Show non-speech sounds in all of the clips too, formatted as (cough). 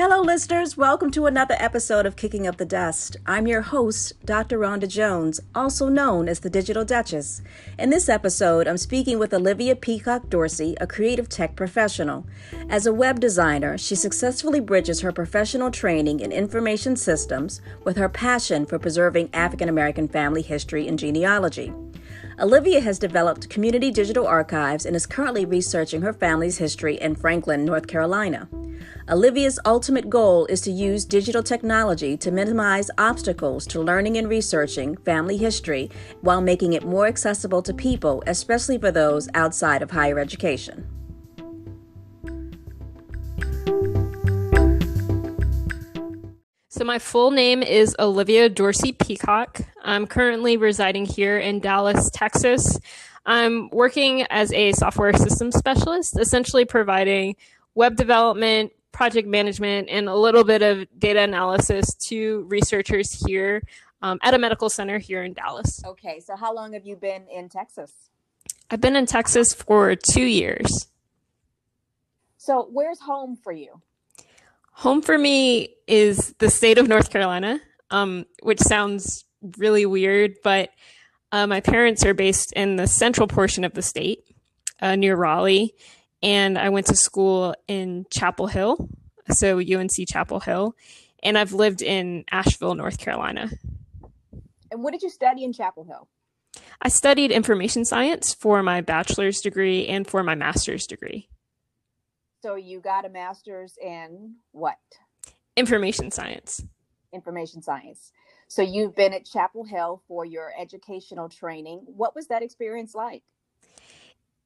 Hello, listeners. Welcome to another episode of Kicking Up the Dust. I'm your host, Dr. Rhonda Jones, also known as the Digital Duchess. In this episode, I'm speaking with Olivia Peacock Dorsey, a creative tech professional. As a web designer, she successfully bridges her professional training in information systems with her passion for preserving African American family history and genealogy. Olivia has developed community digital archives and is currently researching her family's history in Franklin, North Carolina. Olivia's ultimate goal is to use digital technology to minimize obstacles to learning and researching family history while making it more accessible to people, especially for those outside of higher education. So, my full name is Olivia Dorsey Peacock. I'm currently residing here in Dallas, Texas. I'm working as a software systems specialist, essentially providing web development, project management, and a little bit of data analysis to researchers here um, at a medical center here in Dallas. Okay, so how long have you been in Texas? I've been in Texas for two years. So, where's home for you? Home for me is the state of North Carolina, um, which sounds really weird, but uh, my parents are based in the central portion of the state uh, near Raleigh and I went to school in Chapel Hill, so UNC Chapel Hill, and I've lived in Asheville, North Carolina. And what did you study in Chapel Hill? I studied information science for my bachelor's degree and for my master's degree. So you got a master's in what? Information science. Information science. So you've been at Chapel Hill for your educational training. What was that experience like?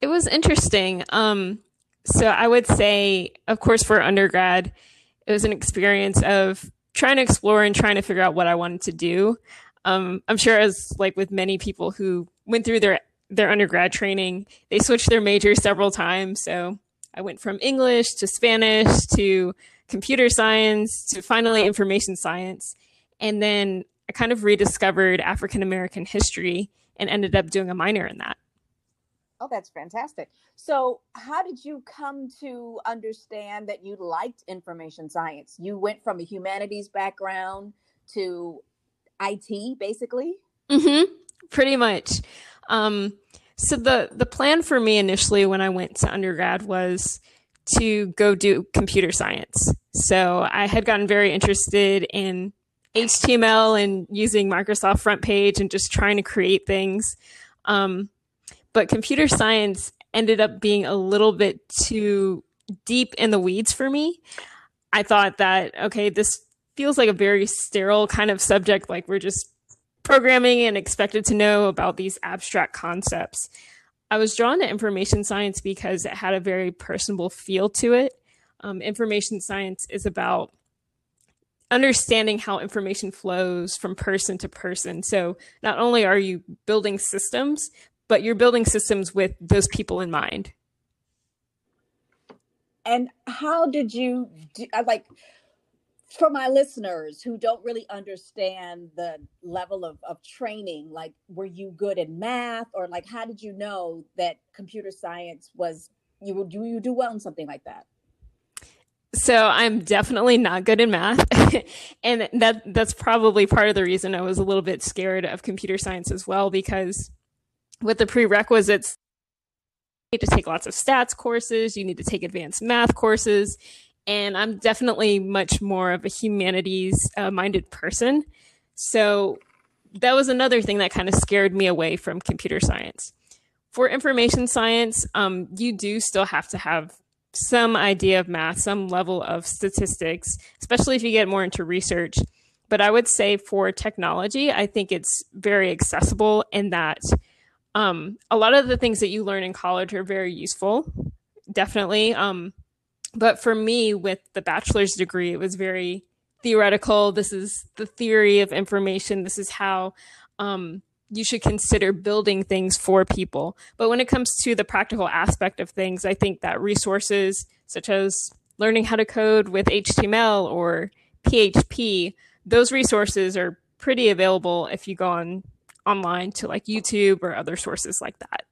It was interesting. Um, so I would say, of course, for undergrad, it was an experience of trying to explore and trying to figure out what I wanted to do. Um, I'm sure as like with many people who went through their their undergrad training, they switched their major several times. So I went from English to Spanish to computer science to finally information science. And then I kind of rediscovered African American history and ended up doing a minor in that. Oh, that's fantastic. So, how did you come to understand that you liked information science? You went from a humanities background to IT, basically. Mm-hmm. Pretty much. Um, so the the plan for me initially when I went to undergrad was to go do computer science. So I had gotten very interested in HTML and using Microsoft FrontPage and just trying to create things. Um, but computer science ended up being a little bit too deep in the weeds for me. I thought that, okay, this feels like a very sterile kind of subject, like we're just programming and expected to know about these abstract concepts. I was drawn to information science because it had a very personable feel to it. Um, information science is about understanding how information flows from person to person. So not only are you building systems, but you're building systems with those people in mind. And how did you do, uh, like for my listeners who don't really understand the level of, of training, like were you good in math or like how did you know that computer science was you would do you do well in something like that? So I'm definitely not good in math. (laughs) and that that's probably part of the reason I was a little bit scared of computer science as well because with the prerequisites you need to take lots of stats courses you need to take advanced math courses and i'm definitely much more of a humanities uh, minded person. So that was another thing that kind of scared me away from computer science. For information science um, you do still have to have some idea of math some level of statistics especially if you get more into research. But i would say for technology i think it's very accessible in that um, a lot of the things that you learn in college are very useful, definitely. Um, but for me, with the bachelor's degree, it was very theoretical. This is the theory of information. This is how um, you should consider building things for people. But when it comes to the practical aspect of things, I think that resources such as learning how to code with HTML or PHP, those resources are pretty available if you go on online to like YouTube or other sources like that.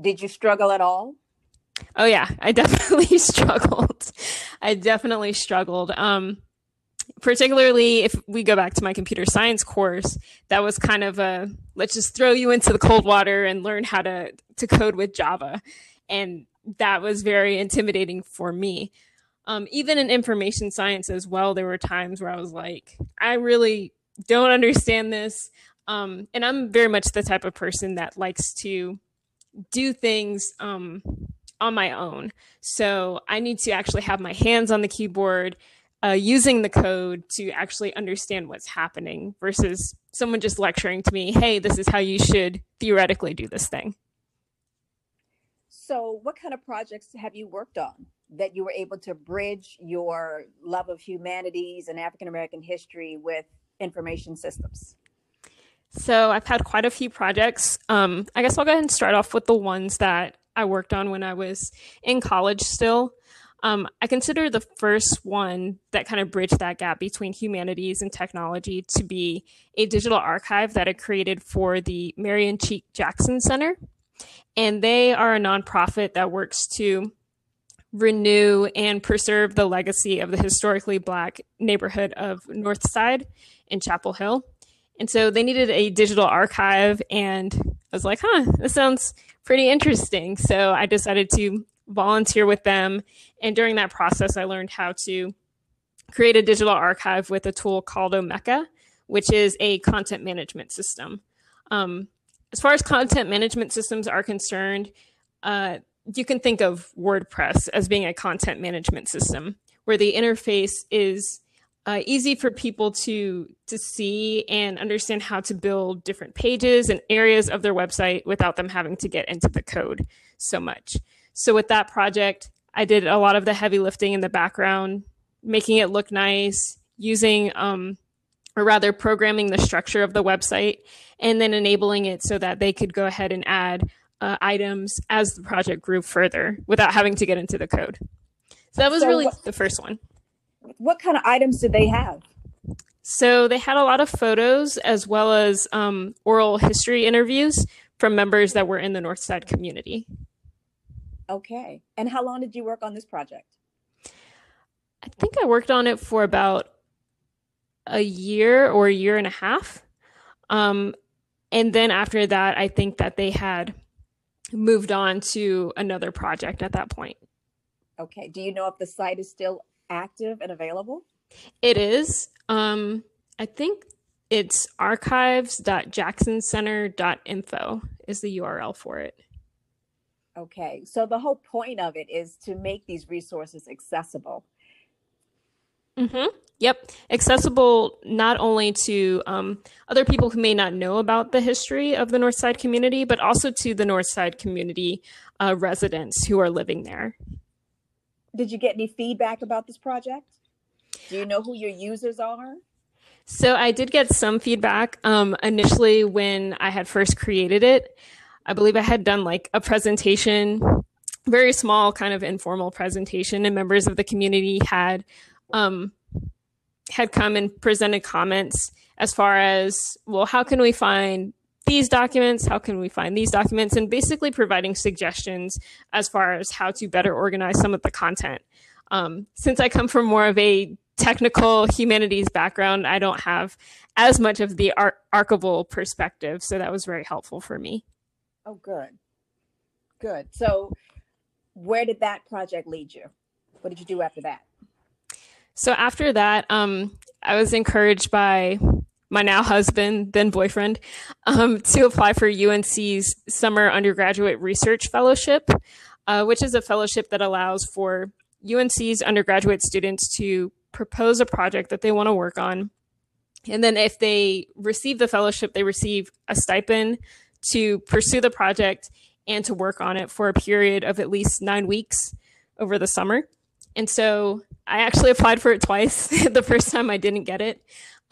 Did you struggle at all? Oh yeah, I definitely (laughs) struggled. I definitely struggled. Um, particularly if we go back to my computer science course, that was kind of a let's just throw you into the cold water and learn how to to code with Java, and that was very intimidating for me. Um, even in information science as well, there were times where I was like, I really don't understand this. Um, and I'm very much the type of person that likes to do things um, on my own. So I need to actually have my hands on the keyboard, uh, using the code to actually understand what's happening versus someone just lecturing to me, hey, this is how you should theoretically do this thing. So, what kind of projects have you worked on that you were able to bridge your love of humanities and African American history with information systems? So, I've had quite a few projects. Um, I guess I'll go ahead and start off with the ones that I worked on when I was in college still. Um, I consider the first one that kind of bridged that gap between humanities and technology to be a digital archive that I created for the Marian Cheek Jackson Center. And they are a nonprofit that works to renew and preserve the legacy of the historically black neighborhood of Northside in Chapel Hill. And so they needed a digital archive, and I was like, huh, this sounds pretty interesting. So I decided to volunteer with them. And during that process, I learned how to create a digital archive with a tool called Omeka, which is a content management system. Um, as far as content management systems are concerned, uh, you can think of WordPress as being a content management system where the interface is uh, easy for people to to see and understand how to build different pages and areas of their website without them having to get into the code so much. So with that project, I did a lot of the heavy lifting in the background, making it look nice, using, um, or rather programming the structure of the website, and then enabling it so that they could go ahead and add uh, items as the project grew further without having to get into the code. So that was so really what, the first one. What kind of items did they have? So they had a lot of photos as well as um, oral history interviews from members that were in the Northside community. Okay. And how long did you work on this project? I think I worked on it for about a year or a year and a half. Um, and then after that, I think that they had moved on to another project at that point. Okay. Do you know if the site is still active and available? It is. Um, I think it's archives.jacksoncenter.info is the URL for it. Okay, so the whole point of it is to make these resources accessible. Mm-hmm. Yep, accessible not only to um, other people who may not know about the history of the Northside community, but also to the Northside community uh, residents who are living there. Did you get any feedback about this project? Do you know who your users are? So I did get some feedback um, initially when I had first created it. I believe I had done like a presentation, very small, kind of informal presentation, and members of the community had um, had come and presented comments as far as, well, how can we find these documents? How can we find these documents? And basically providing suggestions as far as how to better organize some of the content. Um, since I come from more of a technical humanities background, I don't have as much of the ar- archival perspective. So that was very helpful for me. Oh, good. Good. So, where did that project lead you? What did you do after that? So, after that, um, I was encouraged by my now husband, then boyfriend, um, to apply for UNC's Summer Undergraduate Research Fellowship, uh, which is a fellowship that allows for UNC's undergraduate students to propose a project that they want to work on. And then, if they receive the fellowship, they receive a stipend to pursue the project and to work on it for a period of at least nine weeks over the summer. And so I actually applied for it twice. (laughs) the first time I didn't get it,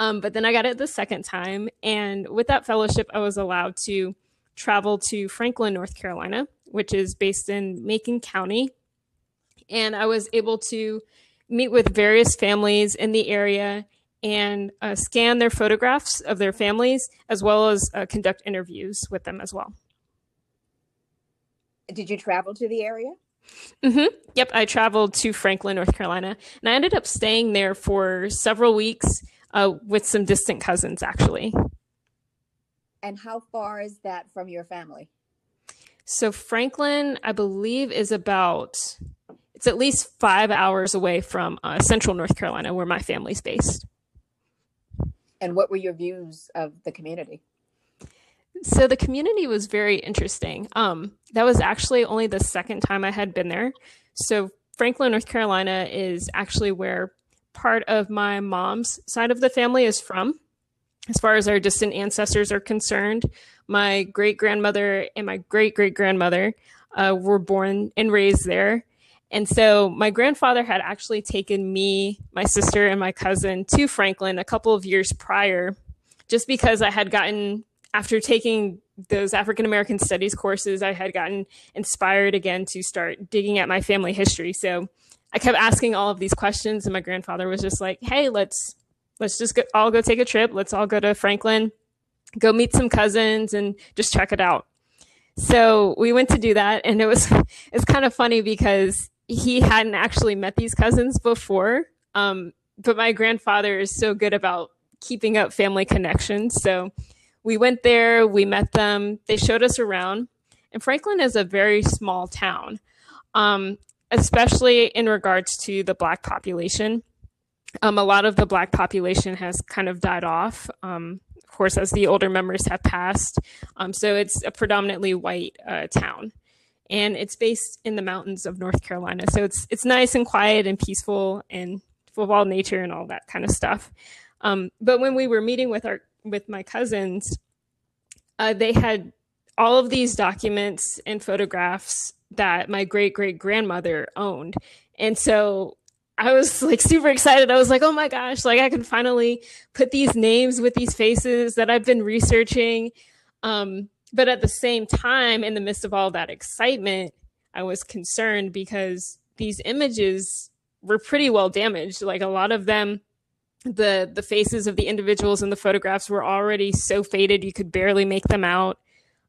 um, but then I got it the second time. And with that fellowship, I was allowed to travel to Franklin, North Carolina, which is based in Macon County. And I was able to meet with various families in the area and uh, scan their photographs of their families as well as uh, conduct interviews with them as well. Did you travel to the area? Mm-hmm. Yep, I traveled to Franklin, North Carolina, and I ended up staying there for several weeks uh, with some distant cousins, actually. And how far is that from your family? So Franklin, I believe, is about it's at least five hours away from uh, Central North Carolina, where my family's based. And what were your views of the community? So the community was very interesting. Um, that was actually only the second time I had been there. So Franklin, North Carolina, is actually where part of my mom's side of the family is from. As far as our distant ancestors are concerned, my great grandmother and my great great grandmother uh, were born and raised there. And so my grandfather had actually taken me, my sister, and my cousin to Franklin a couple of years prior, just because I had gotten, after taking those African American studies courses, I had gotten inspired again to start digging at my family history. So I kept asking all of these questions, and my grandfather was just like, "Hey, let's let's just go, all go take a trip. Let's all go to Franklin, go meet some cousins, and just check it out." So we went to do that, and it was (laughs) it's kind of funny because he hadn't actually met these cousins before. Um, but my grandfather is so good about keeping up family connections. So we went there, we met them, they showed us around. And Franklin is a very small town, um, especially in regards to the Black population. Um, a lot of the Black population has kind of died off, um, of course, as the older members have passed. Um, so it's a predominantly white uh, town and it's based in the mountains of North Carolina. So it's it's nice and quiet and peaceful and full of all nature and all that kind of stuff. Um, but when we were meeting with our with my cousins, uh, they had all of these documents and photographs that my great great grandmother owned, and so I was (laughs) like super excited. I was like, oh my gosh, like I can finally put these names with these faces that I've been researching. Um, but at the same time, in the midst of all that excitement, I was concerned because these images were pretty well damaged. Like a lot of them, the the faces of the individuals in the photographs were already so faded you could barely make them out.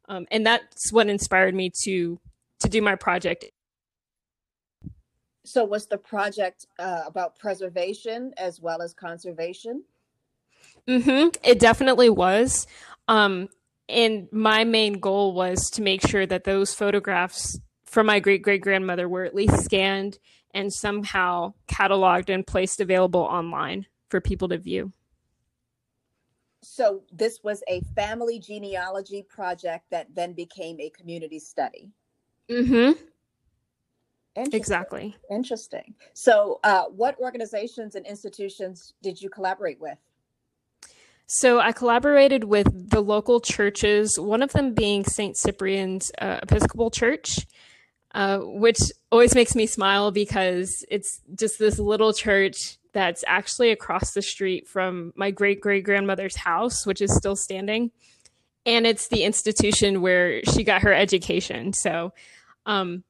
Um, and that's what inspired me to to do my project. So, was the project uh, about preservation as well as conservation? Mm-hmm. It definitely was. Um, and my main goal was to make sure that those photographs from my great great grandmother were at least scanned and somehow cataloged and placed available online for people to view. So, this was a family genealogy project that then became a community study. Mm hmm. Exactly. Interesting. So, uh, what organizations and institutions did you collaborate with? So I collaborated with the local churches, one of them being St. Cyprian's uh, Episcopal Church, uh, which always makes me smile because it's just this little church that's actually across the street from my great great grandmother's house, which is still standing. And it's the institution where she got her education. So, um,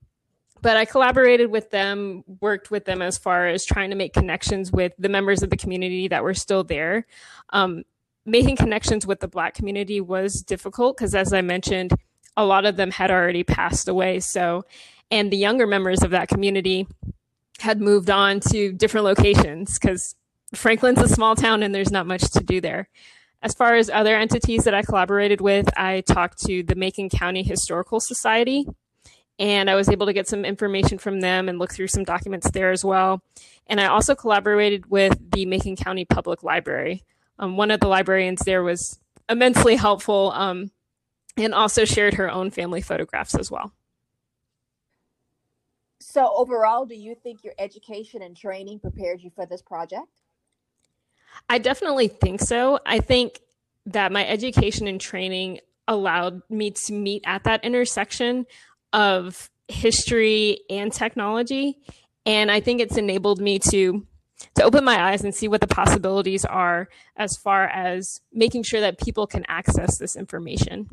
but I collaborated with them, worked with them as far as trying to make connections with the members of the community that were still there. Um, making connections with the black community was difficult because as i mentioned a lot of them had already passed away so and the younger members of that community had moved on to different locations because franklin's a small town and there's not much to do there. As far as other entities that i collaborated with i talked to the macon county historical society and i was able to get some information from them and look through some documents there as well. And i also collaborated with the macon county public library. Um, one of the librarians there was immensely helpful um, and also shared her own family photographs as well. So, overall, do you think your education and training prepared you for this project? I definitely think so. I think that my education and training allowed me to meet at that intersection of history and technology. And I think it's enabled me to to open my eyes and see what the possibilities are as far as making sure that people can access this information.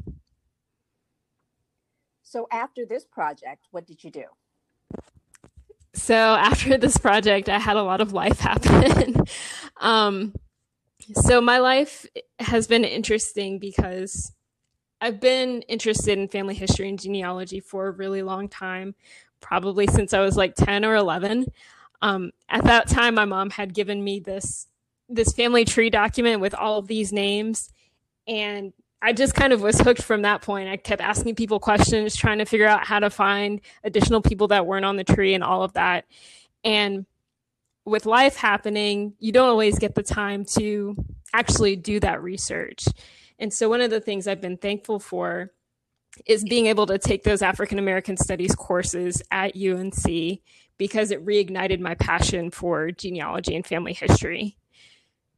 So, after this project, what did you do? So, after this project, I had a lot of life (laughs) happen. um, so, my life has been interesting because I've been interested in family history and genealogy for a really long time, probably since I was like 10 or 11. Um, at that time, my mom had given me this this family tree document with all of these names, and I just kind of was hooked from that point. I kept asking people questions, trying to figure out how to find additional people that weren't on the tree and all of that. And with life happening, you don't always get the time to actually do that research. And so, one of the things I've been thankful for is being able to take those African American studies courses at UNC because it reignited my passion for genealogy and family history.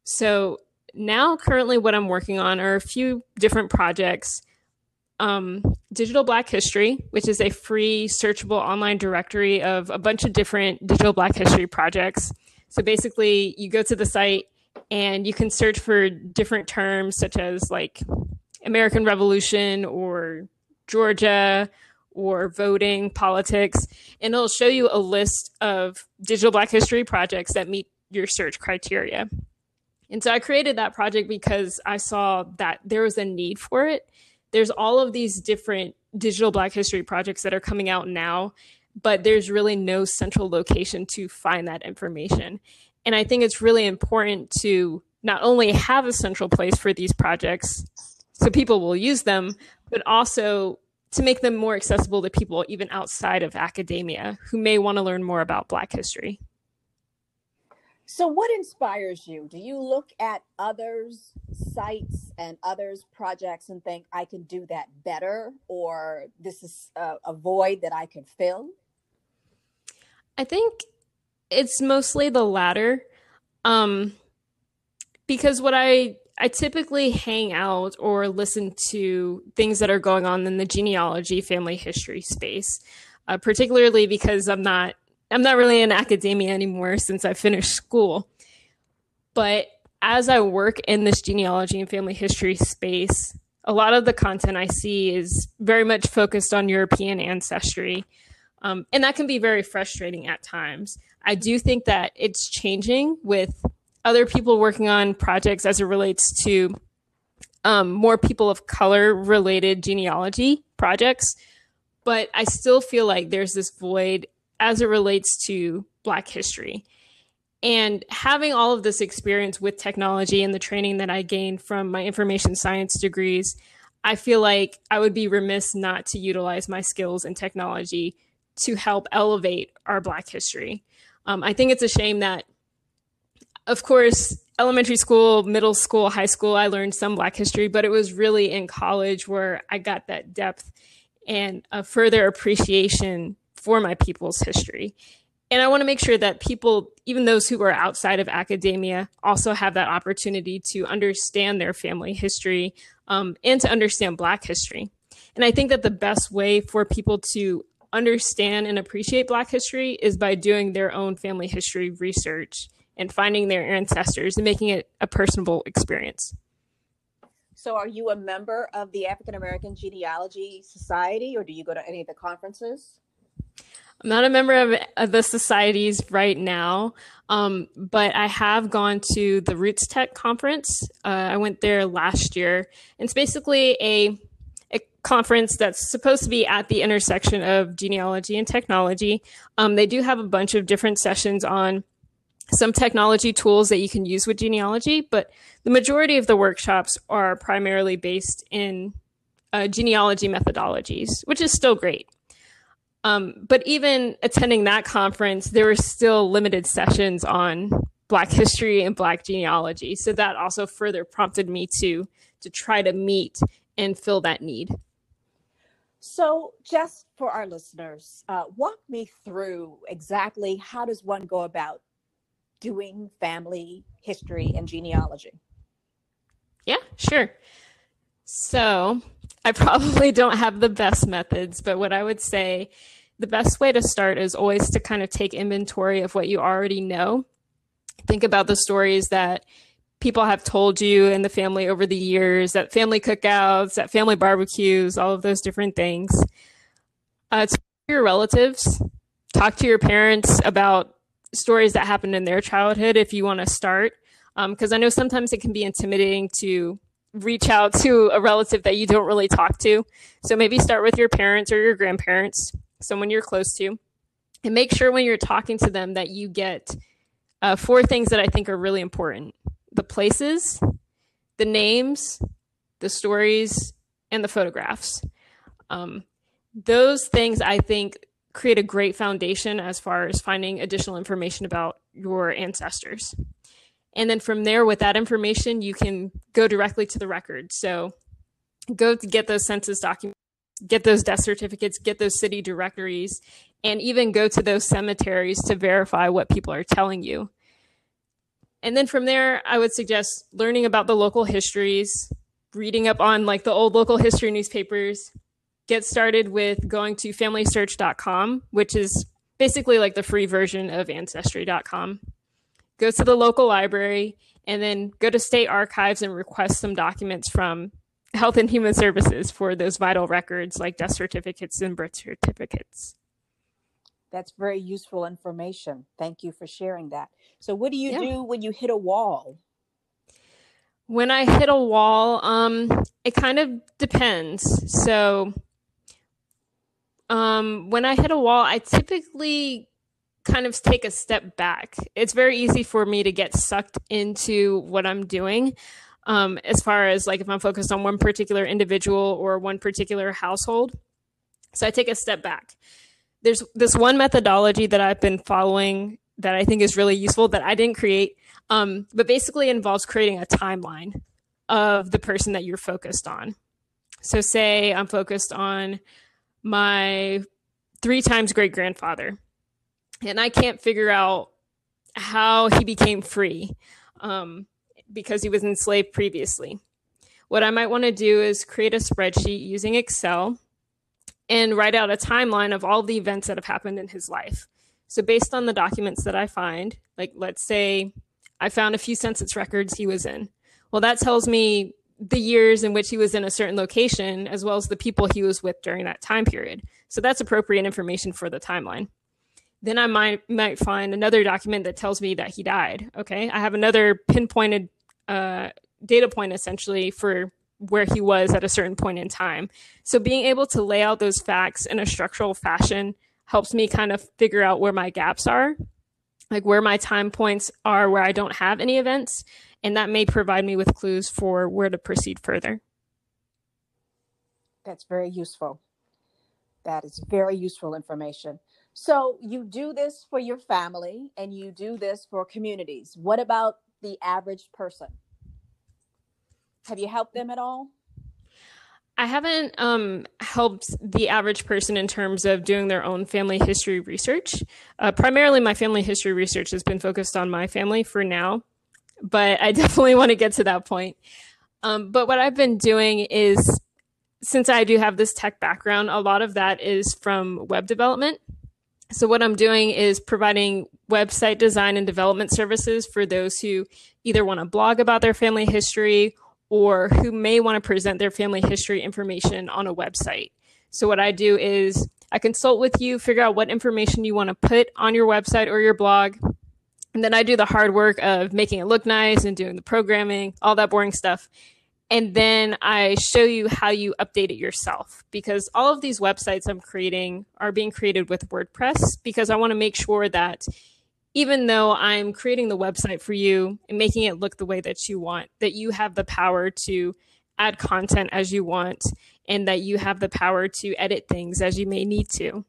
So, now currently, what I'm working on are a few different projects. Um, digital Black History, which is a free searchable online directory of a bunch of different digital Black history projects. So basically, you go to the site and you can search for different terms such as like American Revolution or Georgia or voting, politics, and it'll show you a list of digital Black history projects that meet your search criteria. And so I created that project because I saw that there was a need for it. There's all of these different digital Black history projects that are coming out now, but there's really no central location to find that information. And I think it's really important to not only have a central place for these projects so people will use them, but also to make them more accessible to people even outside of academia who may want to learn more about Black history. So, what inspires you? Do you look at others' sites and others' projects and think, I can do that better, or this is a, a void that I can fill? I think it's mostly the latter. Um, because what I I typically hang out or listen to things that are going on in the genealogy family history space, uh, particularly because I'm not I'm not really in academia anymore since I finished school. But as I work in this genealogy and family history space, a lot of the content I see is very much focused on European ancestry. Um, and that can be very frustrating at times. I do think that it's changing with other people working on projects as it relates to um, more people of color related genealogy projects. But I still feel like there's this void as it relates to Black history. And having all of this experience with technology and the training that I gained from my information science degrees, I feel like I would be remiss not to utilize my skills in technology to help elevate our Black history. Um, I think it's a shame that, of course, elementary school, middle school, high school, I learned some Black history, but it was really in college where I got that depth and a further appreciation for my people's history. And I want to make sure that people, even those who are outside of academia, also have that opportunity to understand their family history um, and to understand Black history. And I think that the best way for people to understand and appreciate Black history is by doing their own family history research and finding their ancestors and making it a personable experience. So, are you a member of the African American Genealogy Society or do you go to any of the conferences? I'm not a member of, of the societies right now, um, but I have gone to the RootsTech conference. Uh, I went there last year. It's basically a, a conference that's supposed to be at the intersection of genealogy and technology. Um, they do have a bunch of different sessions on some technology tools that you can use with genealogy, but the majority of the workshops are primarily based in uh, genealogy methodologies, which is still great. Um, but even attending that conference, there were still limited sessions on Black history and Black genealogy. So that also further prompted me to to try to meet and fill that need. So, just for our listeners, uh, walk me through exactly how does one go about doing family history and genealogy? Yeah, sure. So, I probably don't have the best methods, but what I would say the best way to start is always to kind of take inventory of what you already know. Think about the stories that people have told you in the family over the years, that family cookouts, that family barbecues, all of those different things. Uh, to your relatives, talk to your parents about stories that happened in their childhood if you want to start. Because um, I know sometimes it can be intimidating to reach out to a relative that you don't really talk to. So maybe start with your parents or your grandparents, someone you're close to, and make sure when you're talking to them that you get uh, four things that I think are really important the places, the names, the stories, and the photographs. Um, those things I think create a great foundation as far as finding additional information about your ancestors. And then from there, with that information, you can go directly to the record. So go to get those census documents, get those death certificates, get those city directories, and even go to those cemeteries to verify what people are telling you. And then from there, I would suggest learning about the local histories, reading up on like the old local history newspapers. Get started with going to familysearch.com, which is basically like the free version of ancestry.com go to the local library, and then go to state archives and request some documents from Health and Human Services for those vital records like death certificates and birth certificates. That's very useful information. Thank you for sharing that. So, what do you yeah. do when you hit a wall? When I hit a wall, um, it kind of depends. So, um, when I hit a wall, I typically kind of take a step back. It's very easy for me to get sucked into what I'm doing. Um, as far as like if I'm focused on one particular individual or one particular household. So I take a step back. There's this one methodology that I've been following that I think is really useful that I didn't create, um, but basically involves creating a timeline of the person that you're focused on. So, say I'm focused on my three times great grandfather and I can't figure out how he became free um, because he was enslaved previously. What I might want to do is create a spreadsheet using Excel and write out a timeline of all the events that have happened in his life. So, based on the documents that I find, like let's say I found a few census records he was in. Well, that tells me the years in which he was in a certain location, as well as the people he was with during that time period. So, that's appropriate information for the timeline. Then I might might find another document that tells me that he died. Okay, I have another pinpointed uh, data point essentially for where he was at a certain point in time. So being able to lay out those facts in a structural fashion helps me kind of figure out where my gaps are, like where my time points are where I don't have any events, and that may provide me with clues for where to proceed further. That's very useful. That is very useful information. So you do this for your family and you do this for communities. What about the average person? Have you helped them at all? I haven't um, helped the average person in terms of doing their own family history research. Uh, primarily, my family history research has been focused on my family for now, but I (laughs) definitely want to get to that point. Um, but what I've been doing is, since I do have this tech background, a lot of that is from web development. So, what I'm doing is providing website design and development services for those who either want to blog about their family history or who may want to present their family history information on a website. So, what I do is I consult with you, figure out what information you want to put on your website or your blog. And then I do the hard work of making it look nice and doing the programming, all that boring stuff and then I show you how you update it yourself because all of these websites I'm creating are being created with WordPress because I want to make sure that even though I'm creating the website for you and making it look the way that you want, that you have the power to add content as you want and that you have the power to edit things as you may need to.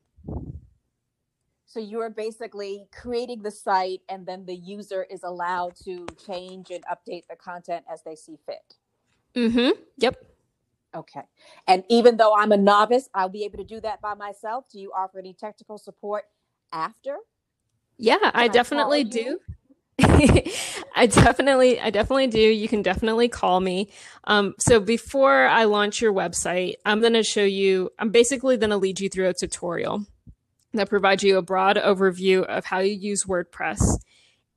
So you are basically creating the site and then the user is allowed to change and update the content as they see fit. Mm-hmm. Yep. Okay. And even though I'm a novice, I'll be able to do that by myself. Do you offer any technical support after? Yeah, Can I definitely do. (laughs) I definitely, I definitely do. You can definitely call me. Um, so before I launch your website, I'm going to show you, I'm basically going to lead you through a tutorial that provides you a broad overview of how you use WordPress.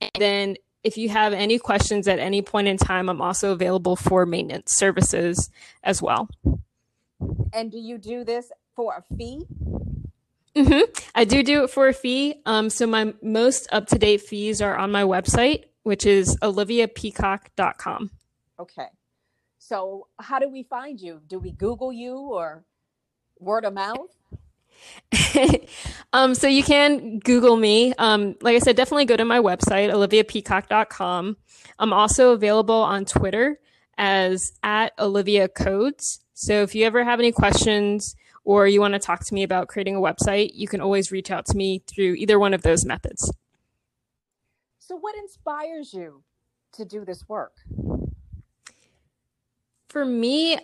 And then if you have any questions at any point in time, I'm also available for maintenance services as well. And do you do this for a fee? Mm-hmm. I do do it for a fee. Um, so my most up to date fees are on my website, which is oliviapeacock.com. Okay. So, how do we find you? Do we Google you or word of mouth? (laughs) um, so you can Google me. Um, like I said, definitely go to my website, oliviapeacock.com. I'm also available on Twitter as at Olivia Codes. So if you ever have any questions or you want to talk to me about creating a website, you can always reach out to me through either one of those methods. So, what inspires you to do this work? For me,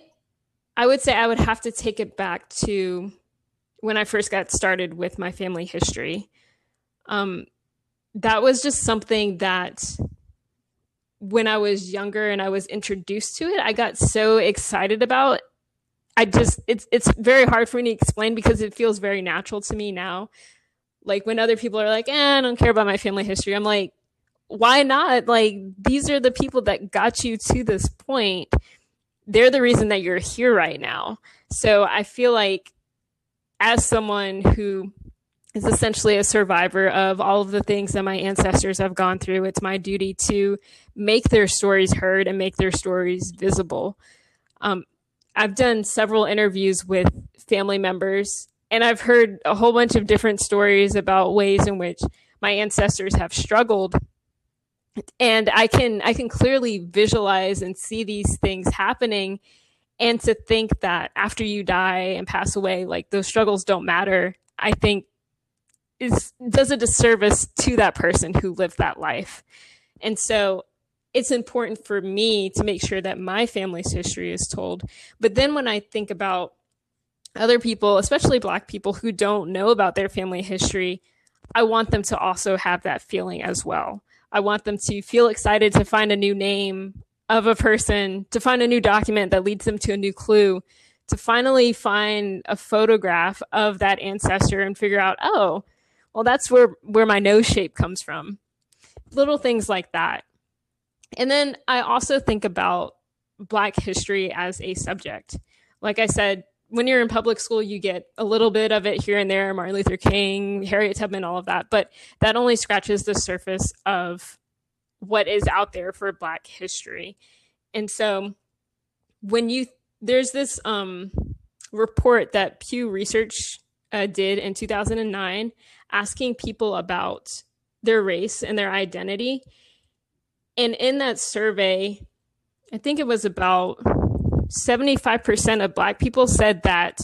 I would say I would have to take it back to when I first got started with my family history. Um, that was just something that when I was younger and I was introduced to it, I got so excited about. I just it's it's very hard for me to explain because it feels very natural to me now. Like when other people are like, eh, I don't care about my family history. I'm like, why not? Like these are the people that got you to this point they're the reason that you're here right now. So I feel like as someone who is essentially a survivor of all of the things that my ancestors have gone through, it's my duty to make their stories heard and make their stories visible. Um, I've done several interviews with family members, and I've heard a whole bunch of different stories about ways in which my ancestors have struggled and i can i can clearly visualize and see these things happening and to think that after you die and pass away like those struggles don't matter i think is does a disservice to that person who lived that life. And so it's important for me to make sure that my family's history is told. But then when i think about other people especially black people who don't know about their family history i want them to also have that feeling as well. I want them to feel excited to find a new name of a person, to find a new document that leads them to a new clue, to finally find a photograph of that ancestor and figure out, oh, well, that's where, where my nose shape comes from. Little things like that. And then I also think about Black history as a subject. Like I said, when you're in public school, you get a little bit of it here and there, Martin Luther King, Harriet Tubman, all of that, but that only scratches the surface of what is out there for Black history. And so when you, there's this um, report that Pew Research uh, did in 2009 asking people about their race and their identity. And in that survey, I think it was about 75% of Black people said that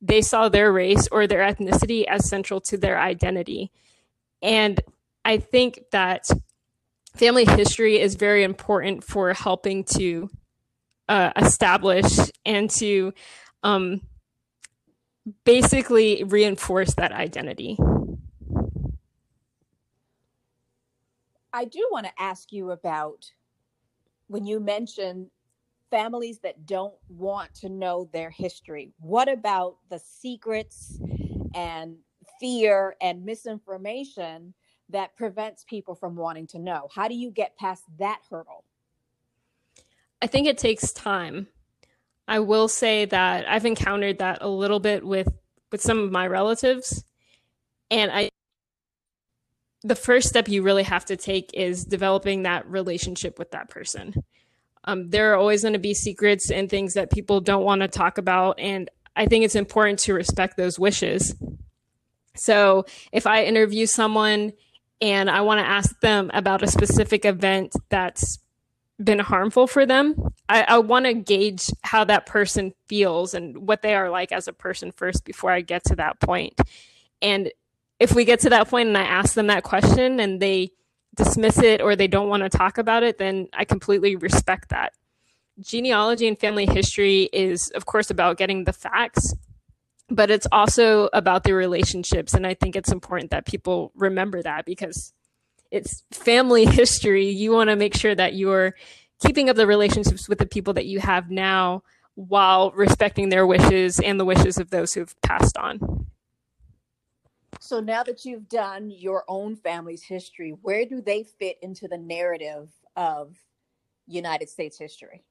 they saw their race or their ethnicity as central to their identity. And I think that family history is very important for helping to uh, establish and to um, basically reinforce that identity. I do want to ask you about when you mentioned families that don't want to know their history? What about the secrets and fear and misinformation that prevents people from wanting to know? How do you get past that hurdle? I think it takes time. I will say that I've encountered that a little bit with with some of my relatives and I the first step you really have to take is developing that relationship with that person um, there are always going to be secrets and things that people don't want to talk about. And I think it's important to respect those wishes. So if I interview someone and I want to ask them about a specific event that's been harmful for them, I, I want to gauge how that person feels and what they are like as a person first before I get to that point. And if we get to that point and I ask them that question and they dismiss it or they don't want to talk about it, then I completely respect that. Genealogy and family history is, of course, about getting the facts, but it's also about the relationships. And I think it's important that people remember that because it's family (laughs) history. You want to make sure that you're keeping up the relationships with the people that you have now while respecting their wishes and the wishes of those who've passed on. So now that you've done your own family's history, where do they fit into the narrative of United States history?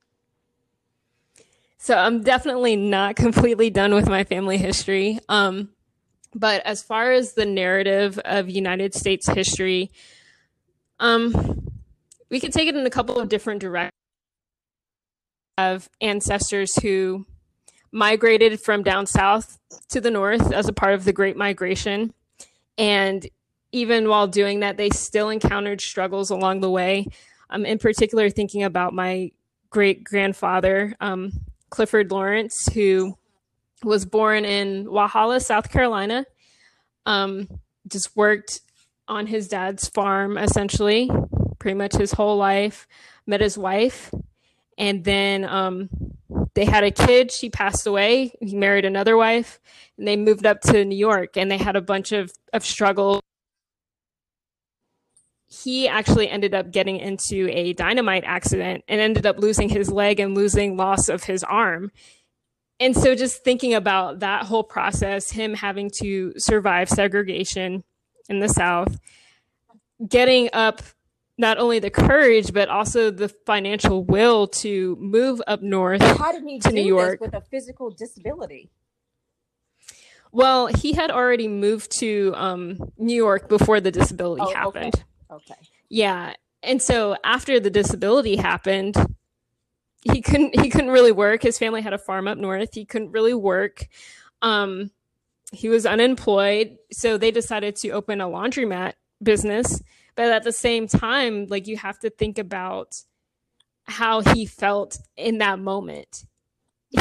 So I'm definitely not (laughs) completely done with my family history. Um, but as far as the narrative of United States history, um, we could take it in a couple of different directions. of ancestors who migrated from down south to the north as a part of the Great Migration. And even while doing that, they still encountered struggles along the way. Um, in particular, thinking about my great grandfather, um, Clifford Lawrence, who was born in Walhalla, South Carolina. Um, just worked on his dad's farm essentially, pretty much his whole life. Met his wife, and then um, they had a kid. She passed away. He married another wife, and they moved up to New York. And they had a bunch of of struggle. He actually ended up getting into a dynamite accident and ended up losing his leg and losing loss of his arm. And so, just thinking about that whole process, him having to survive segregation in the South, getting up not only the courage but also the financial will to move up north How did he to do New York. with a physical disability? Well, he had already moved to um, New York before the disability Oh, okay. Okay. Yeah, and so after the disability happened, he couldn't he couldn't really work. His family had a farm up north. He couldn't really work. Um, he was unemployed, so they decided to open a laundromat business. But at the same time, like you have to think about how he felt in that moment.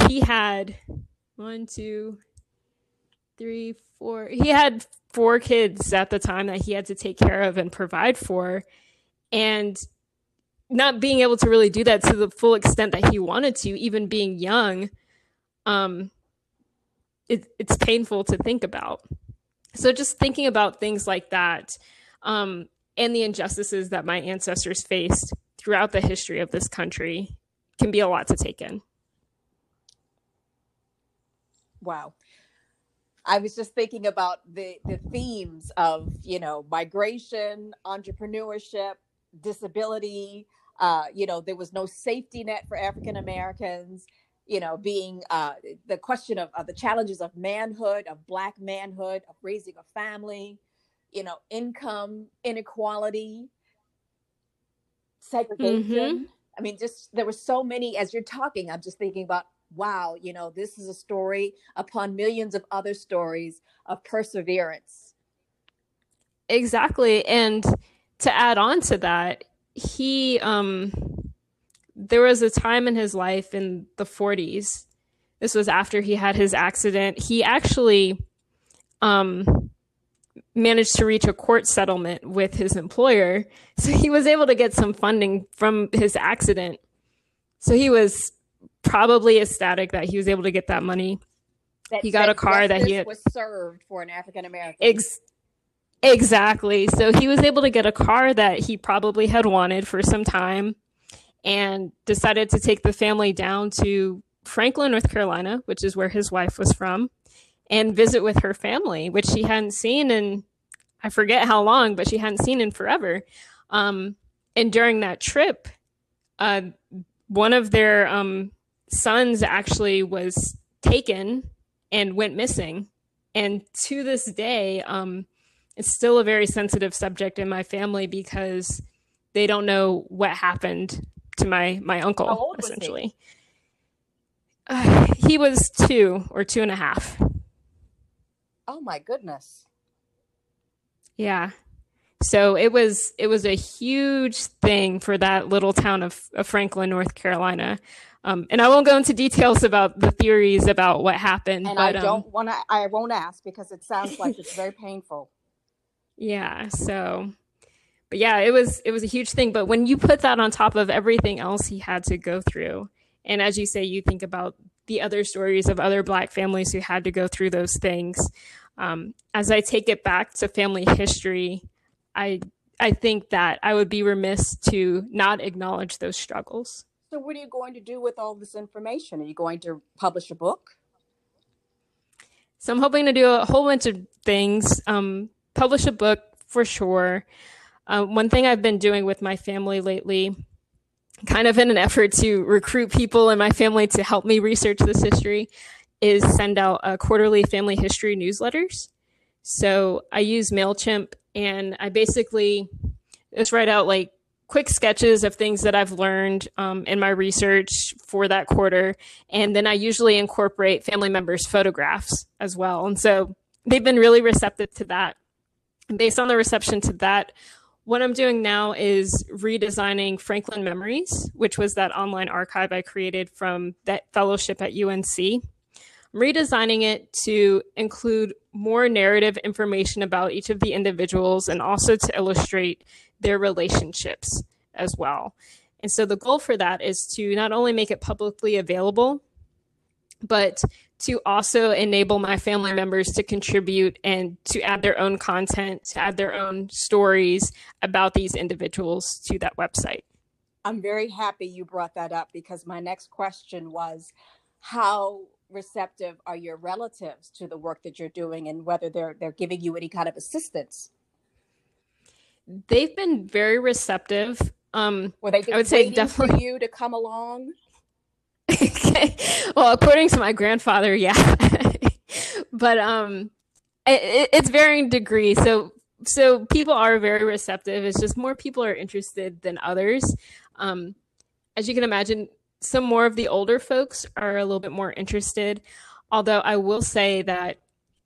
He had one, two, three, four. He had four kids at the time that he had to take care of and provide for. And not being able to really do that to the full extent that he wanted to, even being young, um, it, it's painful to think about. So just thinking about things like that, um, and the injustices that my ancestors faced throughout the history of this country can be a lot to take in. Wow. I was just thinking about the the themes of you know migration, entrepreneurship, disability. Uh, you know, there was no safety net for African Americans. You know, being uh, the question of, of the challenges of manhood, of Black manhood, of raising a family. You know, income inequality, segregation. I mean, just there were so many. As you're talking, I'm just thinking about wow, you know, this is a story upon millions of other stories of perseverance. Exactly. And to add on to that, he um there was a time in his life in the 40s. This was after he had his accident. He actually um managed to reach a court settlement with his employer. So he was able to get some funding from his accident. So he was probably ecstatic that he was able to get that money. That, He got a car that he had- was served for an African American. Ex- exactly. So he was able to get a car that he probably had wanted for some time and decided to take the family down to Franklin, North Carolina, which is where his wife was from, and visit with her family, which she hadn't seen in I forget how long, but she hadn't seen in forever. Um, and during that trip, uh, one of their um, sons actually was taken and went missing. And to this day, um, it's still a very sensitive subject in my family because they don't know what happened to my my uncle. Was he? essentially, Uh, (sighs) he was two or two and a half. oh my goodness. Yeah. So it was it was a huge thing for that little town of, of Franklin, North Carolina. Um, and I won't go into details about the theories about what happened. And but, I um, don't want to. I won't ask because it sounds like it's very (laughs) painful. Yeah. So, but yeah, it was it was a huge thing. But when you put that on top of everything else he had to go through, and as you say, you think about the other stories of other Black families who had to go through those things. Um, as I take it back to family history, I I think that I would be remiss to not acknowledge those struggles. So, what are you going to do with all this information? Are you going to publish a book? So I'm hoping to do a whole bunch of things. Um, publish a book for sure. Uh, one thing I've been doing with my family lately, kind of in an effort to recruit people in my family to help me research this history, is send out uh, quarterly family history newsletters. So I use MailChimp and I basically just write out like quick sketches of things that I've learned um, in my research for that quarter. And then I usually incorporate family members' photographs as well. And so they've been really receptive to that. Based on the reception to that, what I'm doing now is redesigning Franklin Memories, which was that online archive I created from that fellowship at UNC. I'm redesigning it to include more narrative information about each of the individuals and also to illustrate their relationships as well. And so the goal for that is to not only make it publicly available, but to also enable my family members to contribute and to add their own content, to add their own stories about these individuals to that website. I'm very happy you brought that up because my next question was how receptive are your relatives to the work that you're doing and whether they're they're giving you any kind of assistance? They've been very receptive. Um, Were they I would say definitely for you to come along? okay. (laughs) Well, according to my grandfather, yeah. (laughs) but um, it, it's varying degree. So so people are very receptive. It's just more people are interested than others. Um, as you can imagine, some more of the older folks are a little bit more interested. Although I will say that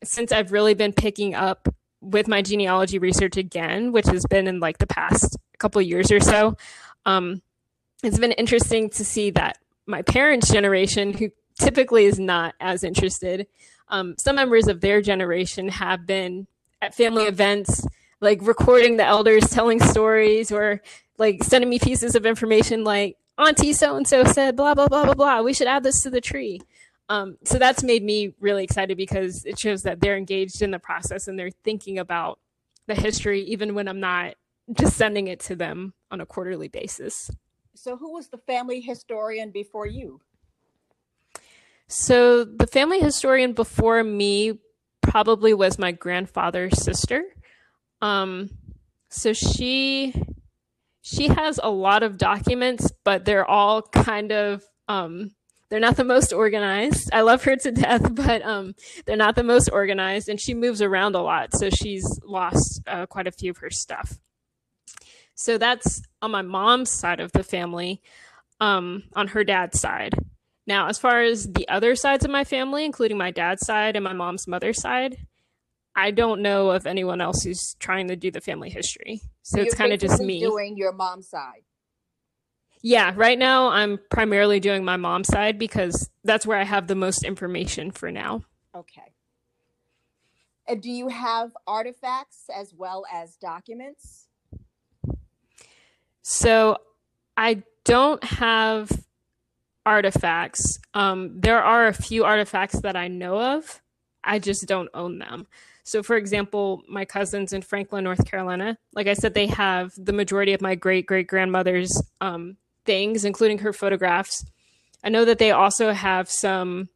since I've really been picking up with my genealogy research again, which has been in like the past couple years or so, um, it's been interesting to see that my parents' generation, who typically is not as interested, um, some members of their generation have been at family events, like recording the elders telling stories or like sending me pieces of information like, Auntie so and so said, blah, blah, blah, blah, blah. We should add this to the tree. Um, so that's made me really excited because it shows that they're engaged in the process and they're thinking about the history, even when I'm not just sending it to them on a quarterly basis. So, who was the family historian before you? So, the family historian before me probably was my grandfather's sister. Um, so she she has a lot of documents, but they're all kind of um, they're not the most organized. I love her to death, (laughs) but um, they're not the most organized, and she moves around a lot, so she's lost uh, quite a few of her stuff. So that's on my mom's side of the family, um, on her dad's side. Now, as far as the other sides of my family, including my dad's side and my mom's mother's side, I don't know of anyone else who's trying to do the family history. So You're it's kind of just me. doing your mom's side. Yeah, right now I'm primarily doing my mom's side because that's where I have the most information for now. Okay. And do you have artifacts as well as documents? So I don't have artifacts. Um, there are a few artifacts that I know of. I just don't own them. So, for example, my cousins in Franklin, North Carolina, like I said, they have the majority of my great great grandmother's um, things, including her photographs. I know that they also have some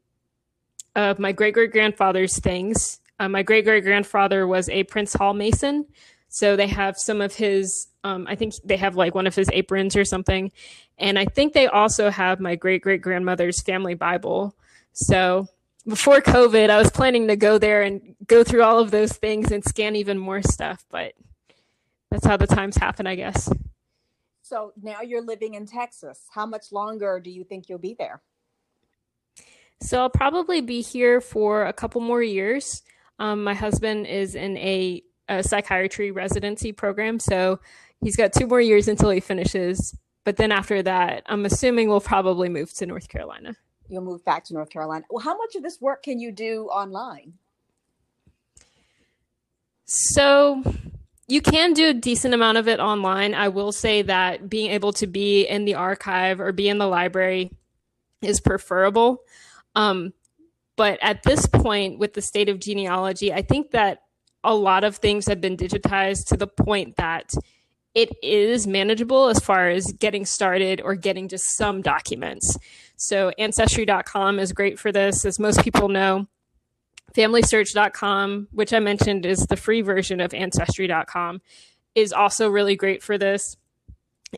of my great great grandfather's things. Uh, my great great grandfather was a Prince Hall Mason. So they have some of his, um, I think they have like one of his aprons or something. And I think they also have my great great grandmother's family Bible. So before COVID, I was planning to go there and go through all of those things and scan even more stuff, but that's how the times happen, I guess. So now you're living in Texas. How much longer do you think you'll be there? So I'll probably be here for a couple more years. Um, my husband is in a, a psychiatry residency program, so he's got two more years until he finishes. But then after that, I'm assuming we'll probably move to North Carolina. You'll move back to North Carolina. Well, how much of this work can you do online? So you can do a decent amount of it online. I will say that being able to be in the archive or be in the library is preferable. Um, but at this point, with the state of genealogy, I think that a lot of things have been digitized to the point that it is manageable as far as getting started or getting just some documents. So, Ancestry.com is great for this, as most people know. FamilySearch.com, which I mentioned is the free version of Ancestry.com, is also really great for this.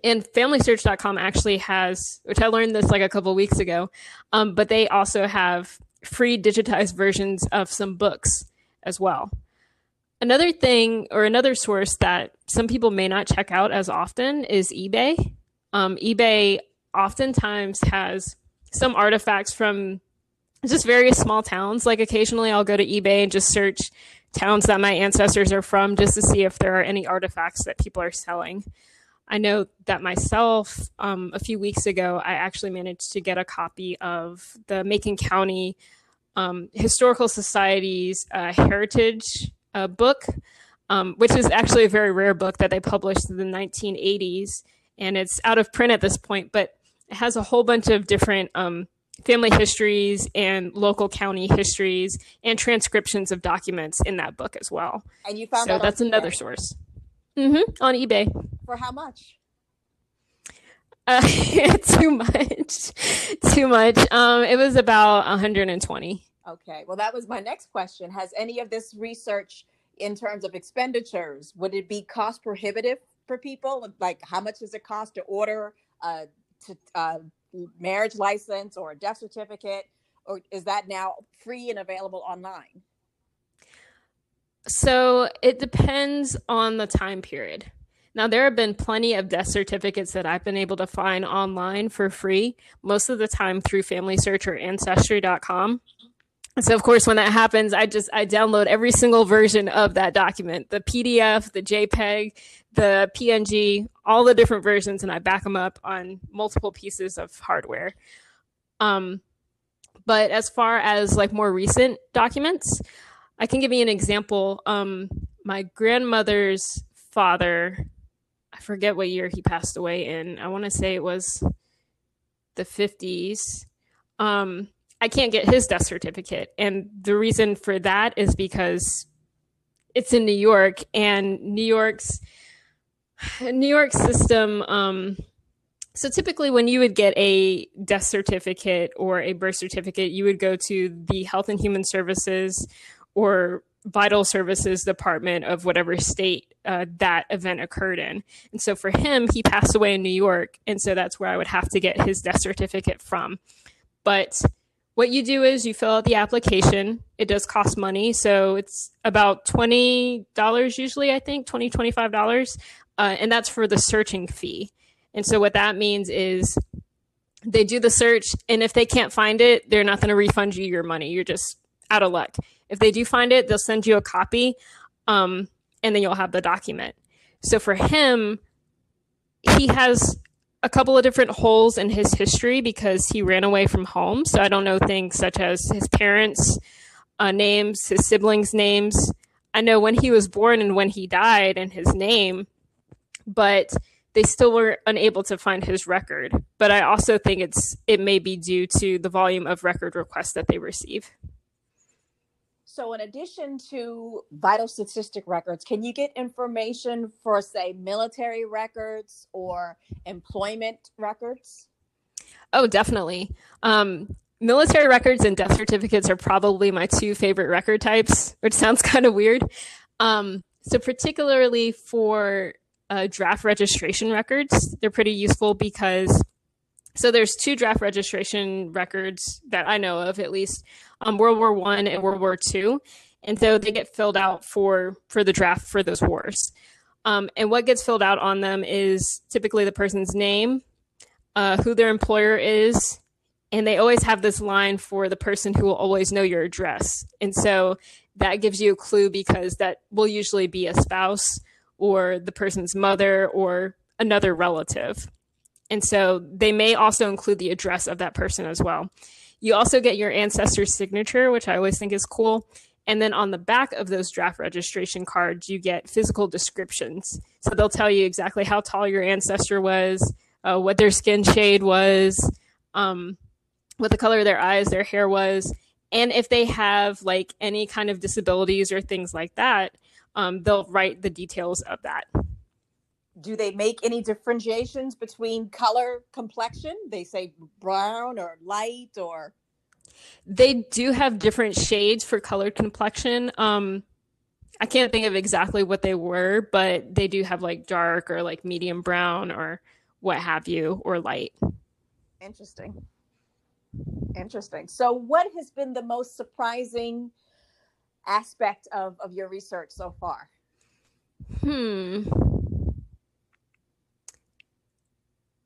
And FamilySearch.com actually has, which I learned this like a couple weeks ago, um, but they also have free digitized versions of some books as well. Another thing or another source that some people may not check out as often is eBay. Um, eBay oftentimes has some artifacts from just various small towns. Like occasionally I'll go to eBay and just search towns that my ancestors are from just to see if there are any artifacts that people are selling. I know that myself, um, a few weeks ago, I actually managed to get a copy of the Macon County um, Historical Society's uh, Heritage uh, book, um, which is actually a very rare book that they published in the 1980s. And it's out of print at this point, but it has a whole bunch of different um, family histories and local county histories and transcriptions of documents in that book as well. And you found so that that's another source. Mm-hmm, on eBay. For how much? Uh, (laughs) too much. too much. Um, it was about 120. Okay. Well, that was my next question. Has any of this research in terms of expenditures, would it be cost prohibitive for people? Like how much does it cost to order a to, uh, marriage license or a death certificate? Or is that now free and available online? So it depends on the time period. Now, there have been plenty of death certificates that I've been able to find online for free, most of the time through Family Search or Ancestry.com. So, of course, when that happens, I just I download every single version of that document, the PDF, the JPEG, the PNG, all the different versions, and I back them up on multiple pieces of hardware. Um, but as far as like more recent documents, I can give you an example. Um, my grandmother's father, I forget what year he passed away in. I want to say it was the 50s. Um, I can't get his death certificate. And the reason for that is because it's in New York and New York's (sighs) New York system um, so typically when you would get a death certificate or a birth certificate you would go to the health and human services or vital services department of whatever state uh, that event occurred in. And so for him, he passed away in New York. And so that's where I would have to get his death certificate from. But what you do is you fill out the application. It does cost money. So it's about $20 usually, I think, $20, $25. Uh, and that's for the searching fee. And so what that means is they do the search, and if they can't find it, they're not going to refund you your money. You're just out of luck. If they do find it, they'll send you a copy, um, and then you'll have the document. So for him, he has a couple of different holes in his history because he ran away from home. So I don't know things such as his parents' uh, names, his siblings' names. I know when he was born and when he died and his name, but they still were unable to find his record. But I also think it's it may be due to the volume of record requests that they receive. So, in addition to vital statistic records, can you get information for, say, military records or employment records? Oh, definitely. Um, military records and death certificates are probably my two favorite record types, which sounds (laughs) kind of weird. Um, so, particularly for uh, draft registration records, they're pretty useful because so there's two draft registration records that I know of, at least um, World War One and World War Two, and so they get filled out for for the draft for those wars. Um, and what gets filled out on them is typically the person's name, uh, who their employer is, and they always have this line for the person who will always know your address. And so that gives you a clue because that will usually be a spouse or the person's mother or another relative. And so they may also include the address of that person as well. You also get your ancestor's signature, which I always think is cool. And then on the back of those draft registration cards, you get physical descriptions. So they'll tell you exactly how tall your ancestor was, uh, what their skin shade was, um, what the color of their eyes, their hair was, and if they have like any kind of disabilities or things like that, um, they'll write the details of that. Do they make any differentiations between color complexion? They say brown or light or? They do have different shades for colored complexion. Um i can't think of exactly what they were but they do have like dark or like medium brown or what have you or light. Interesting. Interesting. So what has been the most surprising aspect of, of your research so far? Hmm.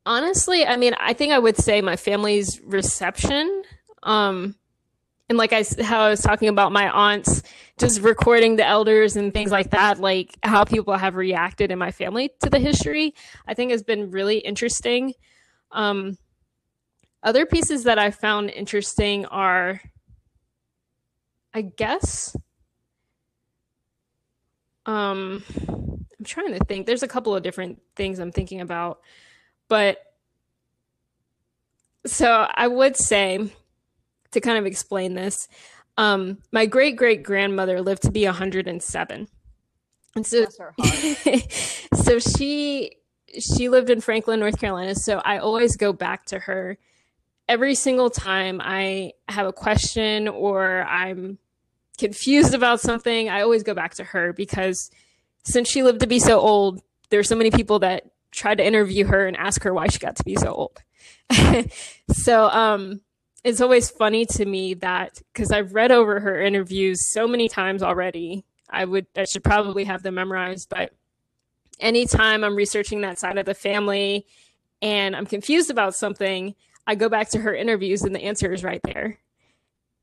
Honestly, I mean, I think I would say my family's reception. Um, and like I how I was talking about my aunts just recording the elders and things like that, like how people have reacted in my family to the history, I think has been really interesting. Um, other pieces that I found interesting are, I guess, um, I'm trying to think. There's a couple of different things I'm thinking about, but so I would say to kind of explain this, um, my great great grandmother lived to be 107, and so (laughs) so she she lived in Franklin, North Carolina. So I always go back to her every single time I have a question or I'm confused about something. I always go back to her because since she lived to be so old, there's so many people that tried to interview her and ask her why she got to be so old. (laughs) so um, it's always funny to me that because I've read over her interviews so many times already, I would I should probably have them memorized. But anytime I'm researching that side of the family and I'm confused about something, I go back to her interviews and the answer is right there.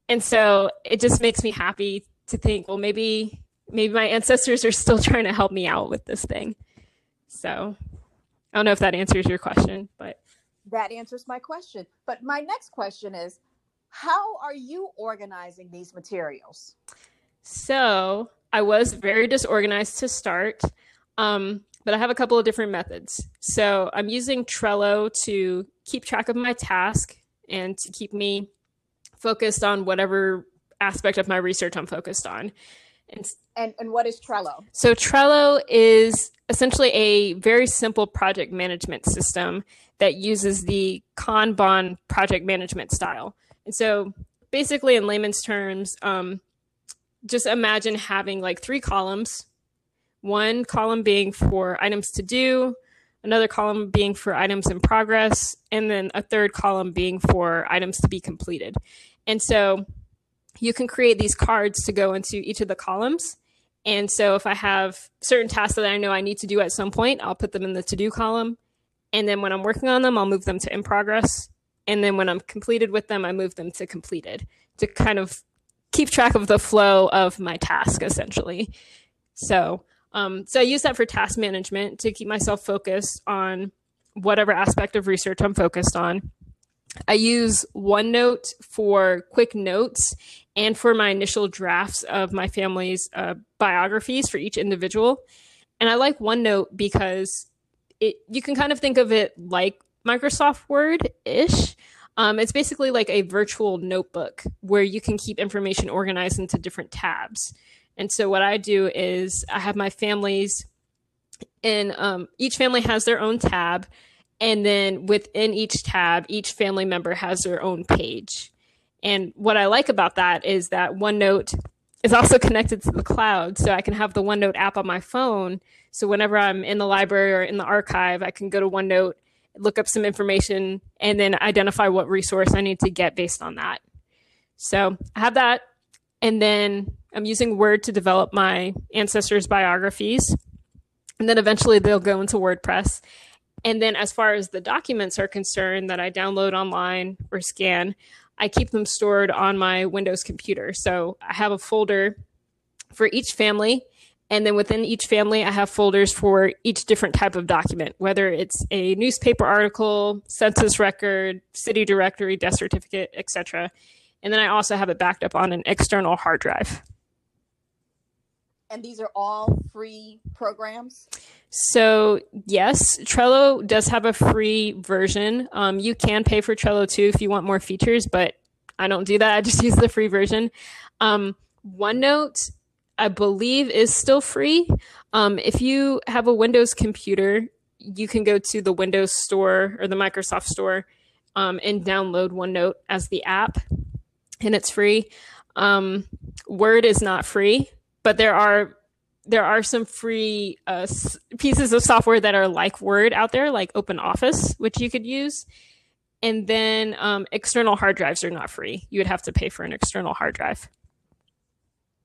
And so it just makes me happy to think, well, maybe maybe my ancestors are still (laughs) trying to help me out with this thing. So I don't know if that answers your question, but that answers my question. But my next question is how are you organizing these materials? So I was very disorganized to start, um, but I have a couple of different methods. So I'm using Trello to keep track of my task and to keep me focused on whatever aspect of my research I'm focused on. And, and, and what is Trello? So Trello is essentially a very simple project management system that uses the Kanban project management style. And so basically in layman's terms, um, just imagine having like three columns, one column being for items to do, another column being for items in progress, and then a third column being for items to be completed. And so you can create these cards to go into each of the columns. And so if I have certain tasks that I know I need to do at some point, I'll put them in the to do column. And then when I'm working on them, I'll move them to in progress. And then when I'm completed with them, I move them to completed to kind of keep track of the flow of my task essentially. So um, so I use that for task management to keep myself focused on whatever aspect of research I'm focused on. I use OneNote for quick notes and for my initial drafts of my family's uh, biographies for each individual. And I like OneNote because it you can kind of think of it like Microsoft Word ish. Um, it's basically like a virtual notebook where you can keep information organized into different tabs. And so what I do is I have my families and um, each family has their own tab. And then within each tab, each family member has their own page. And what I like about that is that OneNote is also connected to the cloud. So I can have the OneNote app on my phone. So whenever I'm in the library or in the archive, I can go to OneNote, look up some information, and then identify what resource I need to get based on that. So I have that. And then I'm using Word to develop my ancestors' biographies. And then eventually they'll go into WordPress. And then, as far as the documents are concerned that I download online or scan, I keep them stored on my Windows computer. So I have a folder for each family. And then within each family, I have folders for each different type of document, whether it's a newspaper article, census record, city directory, death certificate, etc. And then I also have it backed up on an external hard drive and these are all free programs? So, yes, Trello does have a free version. Um, you can pay for Trello too if you want more features, but I don't do that. I just (laughs) use the free version. Um, OneNote, I believe, is still free. Um, if you have a Windows computer, you can go to the Windows Store or the Microsoft Store um, and download OneNote as the app, and it's free. Um, Word is not free but there are there are some free uh, pieces of software that are like Word out there, like Open Office, which you could use. And then um, external hard drives are not free. You would have to pay for an external hard drive.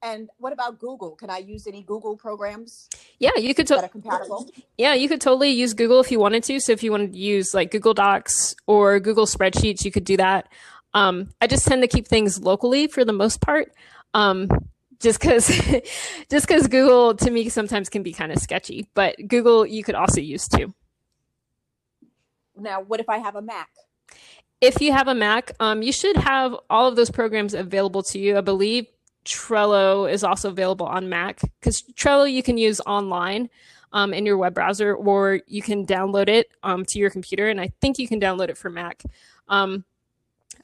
And what about Google? Can I use any Google programs Yeah, you could. To- compatible? yeah, you could totally use Google if you wanted to. So if you wanted to use like Google Docs or Google Spreadsheets, you could do that. Um, I just tend to keep things locally for the most part. Um, just because, (laughs) just because Google to me sometimes can be kind of sketchy, but Google you could also use too. Now, what if I have a Mac? if you have a Mac, um, you should have all of those programs available to you. I believe Trello is also available on Mac because Trello you can use online um, in your web browser or you can download it um, to your computer. And I think you can download it for Mac. Um,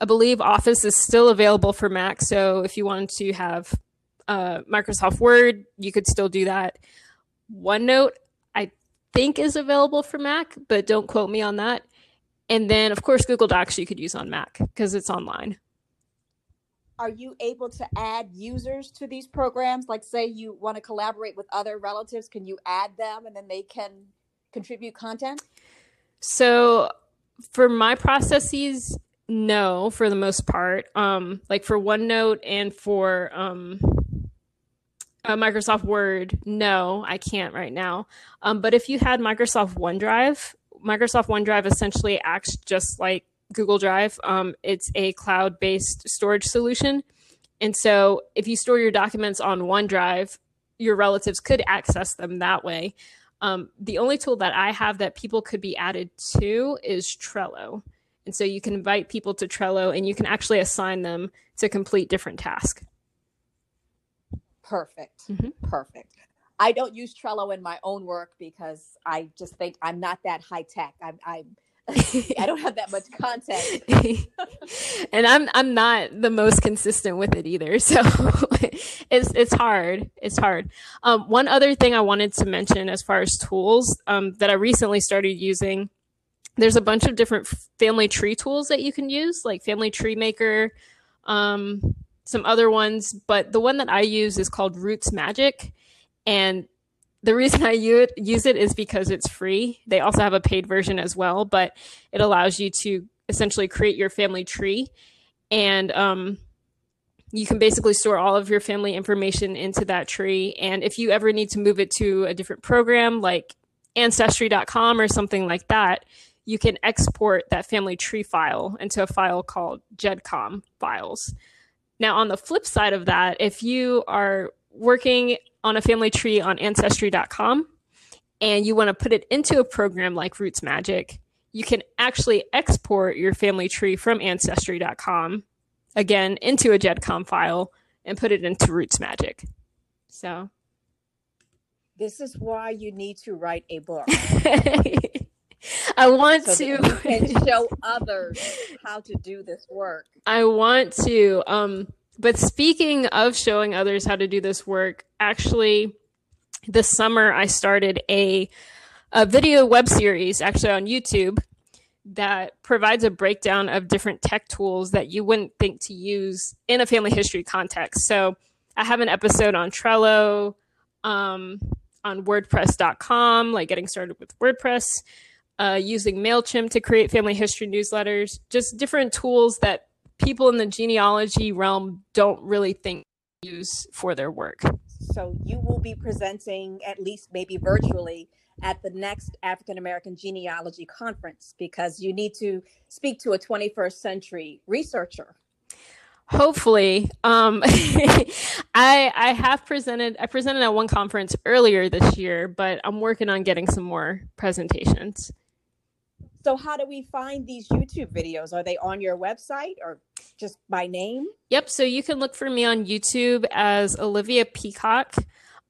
I believe Office is still available for Mac. So if you wanted to have uh, Microsoft Word, you could still do that. OneNote, I think, is available for Mac, but don't quote me on that. And then, of course, Google Docs you could use on Mac because it's online. Are you able to add users to these programs? Like, say you want to collaborate with other relatives, can you add them and then they can contribute content? So, for my processes, no, for the most part. Um, like for OneNote and for um, uh, Microsoft Word, no, I can't right now. Um, but if you had Microsoft OneDrive, Microsoft OneDrive essentially acts just like Google Drive. Um, it's a cloud based storage solution. And so if you store your documents on OneDrive, your relatives could access them that way. Um, the only tool that I have that people could be added to is Trello. And so you can invite people to Trello and you can actually assign them to complete different tasks. Perfect. Mhm. Perfect. I don't use Trello in my own work because I just think I'm not that high tech. I'm, I'm I don't have that much content. (laughs) and I'm I'm not the most consistent with it either. So (laughs) it's it's hard. It's hard. Um, one other thing I wanted to mention as far as tools um, that I recently started using, there's a bunch of different family tree tools that you can use, like Family Tree Maker, um, some other ones. But the one that I use is called Roots Magic, and the reason (laughs) I use it is because it's free. They also have a paid version as well, but it allows you to essentially create your family tree and um, you can basically store all of your family information into that tree. And if you ever need to move it to a different program like ancestry.com or something like that, you can export that family tree file into a file called GEDCOM files. Now, on the flip side of that, if you are working on a family tree on ancestry.com and you want to put it into a program like Roots Magic, you can actually export your family tree from ancestry.com again into a GEDCOM file and put it into Roots Magic. So This is why you need to write a book. (laughs) I want so to (laughs) show others how to do this work. I want to. Um, but speaking of showing others how to do this work, actually, this summer I started a a video web series actually on YouTube that provides a breakdown of different tech tools that you wouldn't think to use in a family history context. So I have an episode on Trello, um, on WordPress.com, like getting started with WordPress, uh, using MailChimp to create family history newsletters, just different tools that people in the genealogy realm don't really think use for their work. So you will be presenting at least maybe virtually at the next African American genealogy conference because you need to speak to a 21st century researcher. Hopefully, um, (laughs) I I have presented I presented at one conference earlier this year, but I'm working on getting some more presentations. So how do we find these YouTube videos? Are they on your website or just by name? Yep. So you can look for me on YouTube as Olivia Peacock.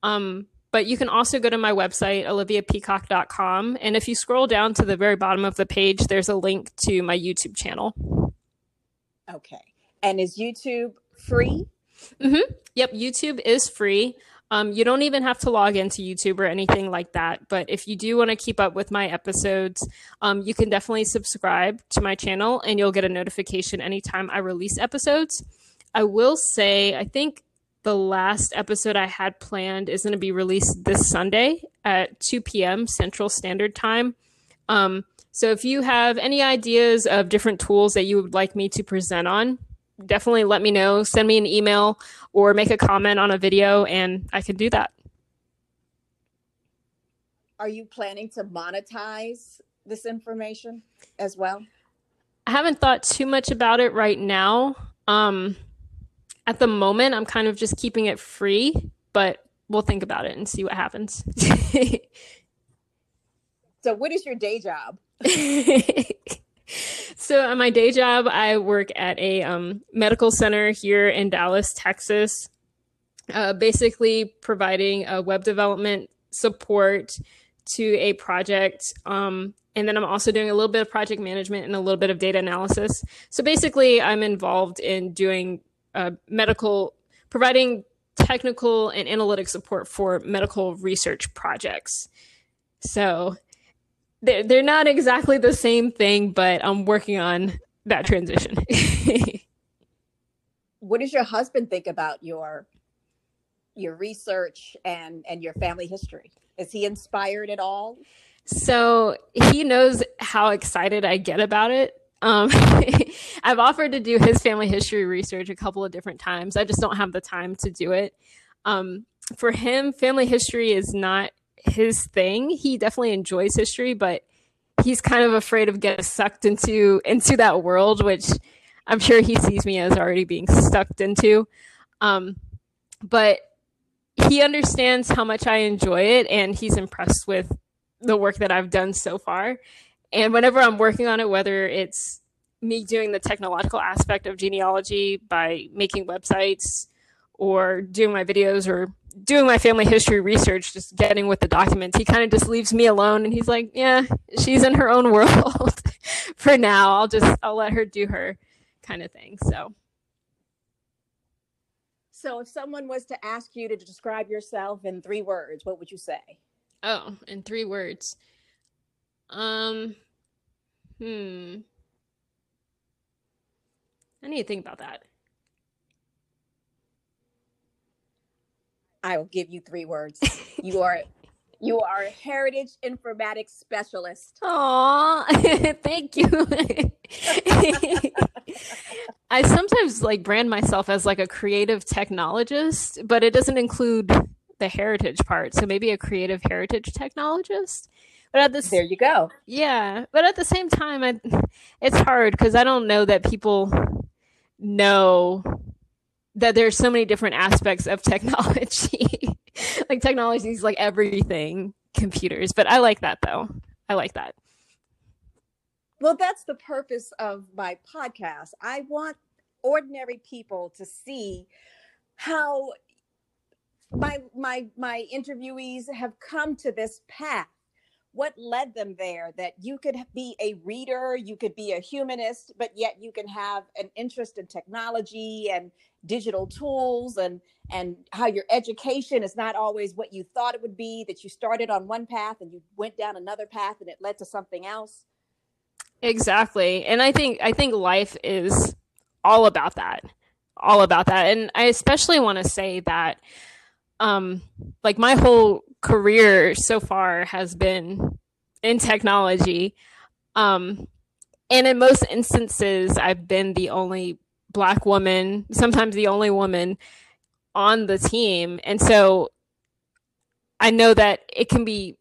Um, but you can also go to my website, oliviapeacock.com. And if you scroll down to the very bottom of the page, there's a link to my YouTube channel. Okay. And is YouTube free? Mm-hmm. Yep. YouTube is free. Um, you don't even have to log into YouTube or anything like that. But if you do want to keep up with my episodes, um, you can definitely subscribe to my channel and you'll get a notification anytime I release episodes. I will say, I think the last episode I had planned is going to be released this Sunday at 2 p.m. Central Standard Time. Um, so if you have any ideas of different tools that you would like me to present on, definitely let me know. Send me an email or make a comment on a video, and I can do that. Are you planning to monetize this information as well? I haven't thought too much about it right now. Um, at the moment, I'm kind of just keeping it free, but we'll think about it and see what happens. (laughs) so, what is your day job? (laughs) so, at my day job, I work at a um, medical center here in Dallas, Texas, uh, basically providing a web development support to a project. Um, and then I'm also doing a little bit of project management and a little bit of data analysis. So basically, I'm involved in doing uh, medical, providing technical and analytic support for medical research projects. So they're, they're not exactly the same thing, but I'm working on that transition. (laughs) what does your husband think about your your research and and your family history? Is he inspired at all? So he knows how excited I get about it. Um, (laughs) I've offered to do his family history research a couple of different times. I just don't have the time to do it. Um, for him, family history is not his thing. He definitely enjoys history, but he's kind of afraid of getting sucked into into that world, which I'm sure he sees me as already being sucked into. Um, but he understands how much I enjoy it, and he's impressed with the work that I've done so far. And whenever I'm working on it, whether it's me doing the technological aspect of genealogy by making websites or doing my videos or doing my family history research, just getting with the documents, he kind of just leaves me alone and he's like, yeah, she's in her own (laughs) world for now. I'll just, I'll let her do her kind of thing. So. So if someone was to ask you to describe yourself in three words, what would you say? Oh, in three words. Um, hmm. I need to think about that. I will give you three words. You are (laughs) you are a heritage informatics specialist. Aw, (laughs) thank you. (laughs) I sometimes like brand myself as like a creative technologist, but it doesn't include the heritage part. So maybe a creative heritage technologist. But at this, there you go. Yeah, but at the same time, I, it's hard because I don't know that people know that there's so many different aspects of (laughs) technology. like technology is like everything computers, but I like that though. I like that. Well, that's the purpose of my podcast. I want ordinary people to see how my my my interviewees have come to this path what led them there that you could be a reader you could be a humanist but yet you can have an interest in technology and digital tools and and how your education is not always what you thought it would be that you started on one path and you went down another path and it led to something else? Exactly and i think i think life is all about that all about that and i especially want to say that um like my whole career so far has been in technology. Um and in most instances i've been the only black woman sometimes the only woman on the team. And so i know that it can be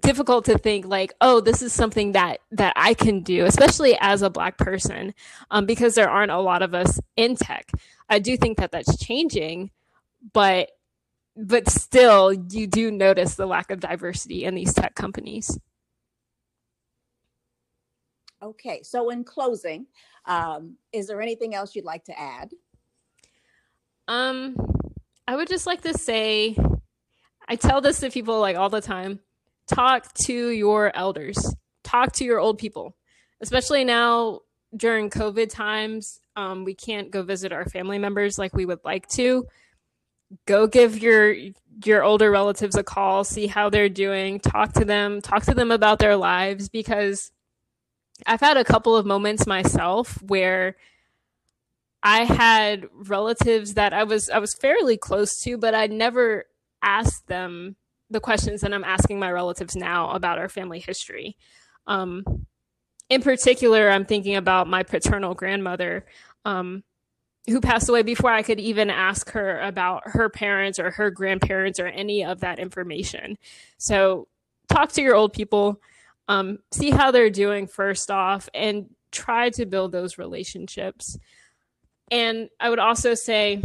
difficult to think like oh this is something that that i can do especially as a black person um, because there aren't a lot of us in tech. I do think that that's changing but but still you do notice the lack of diversity in these tech companies. Okay so in closing um, is there anything else you'd like to add? Um i would just like to say i tell this to people like all the time talk to your elders. Talk to your old people. Especially now during covid times um, we can't go visit our family members like we would like to go give your your older relatives a call, see how they're doing, talk to them, talk to them about their lives because I've had a couple of moments myself where I had relatives that I was I was fairly close to, but I never asked them the questions that I'm asking my relatives now about our family history. Um, in particular, I'm thinking about my paternal grandmother. Um, who passed away before I could even ask her about her parents or her grandparents or any of that information. So talk to your old people, um, see how they're doing first off, and try to build those relationships. And I would also say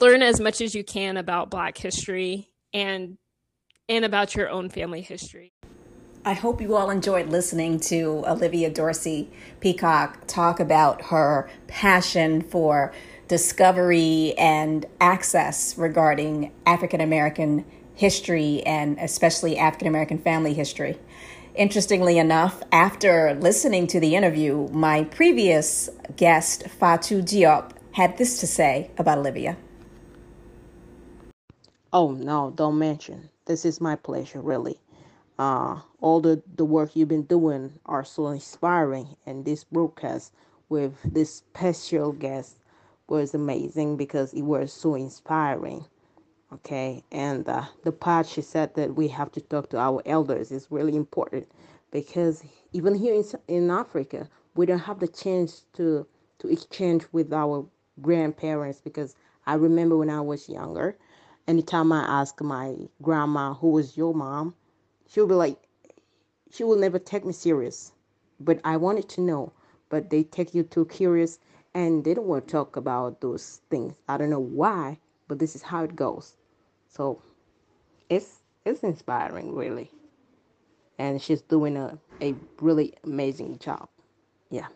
learn as much as you can about Black history and and about your own family history. I hope you all enjoyed listening to Olivia Dorsey Peacock talk about her passion for discovery and access regarding African American history and especially African American family history. Interestingly enough, after listening to the interview, my previous guest, Fatou Diop, had this to say about Olivia. Oh, no, don't mention. This is my pleasure, really. Uh, all the, the work you've been doing are so inspiring, and this broadcast with this special guest was amazing because it was so inspiring okay? And uh, the part she said that we have to talk to our elders is really important because even here in, in africa we don't have the chance to to exchange with our grandparents because i remember when i was younger anytime i asked my grandma who was your mom? she'll be like she will never take me serious but i wanted to know but they take you too curious and they don't want to talk about those things i don't know why but this is how it goes so it's it's inspiring really. And she's doing a, a really amazing job. Yeah.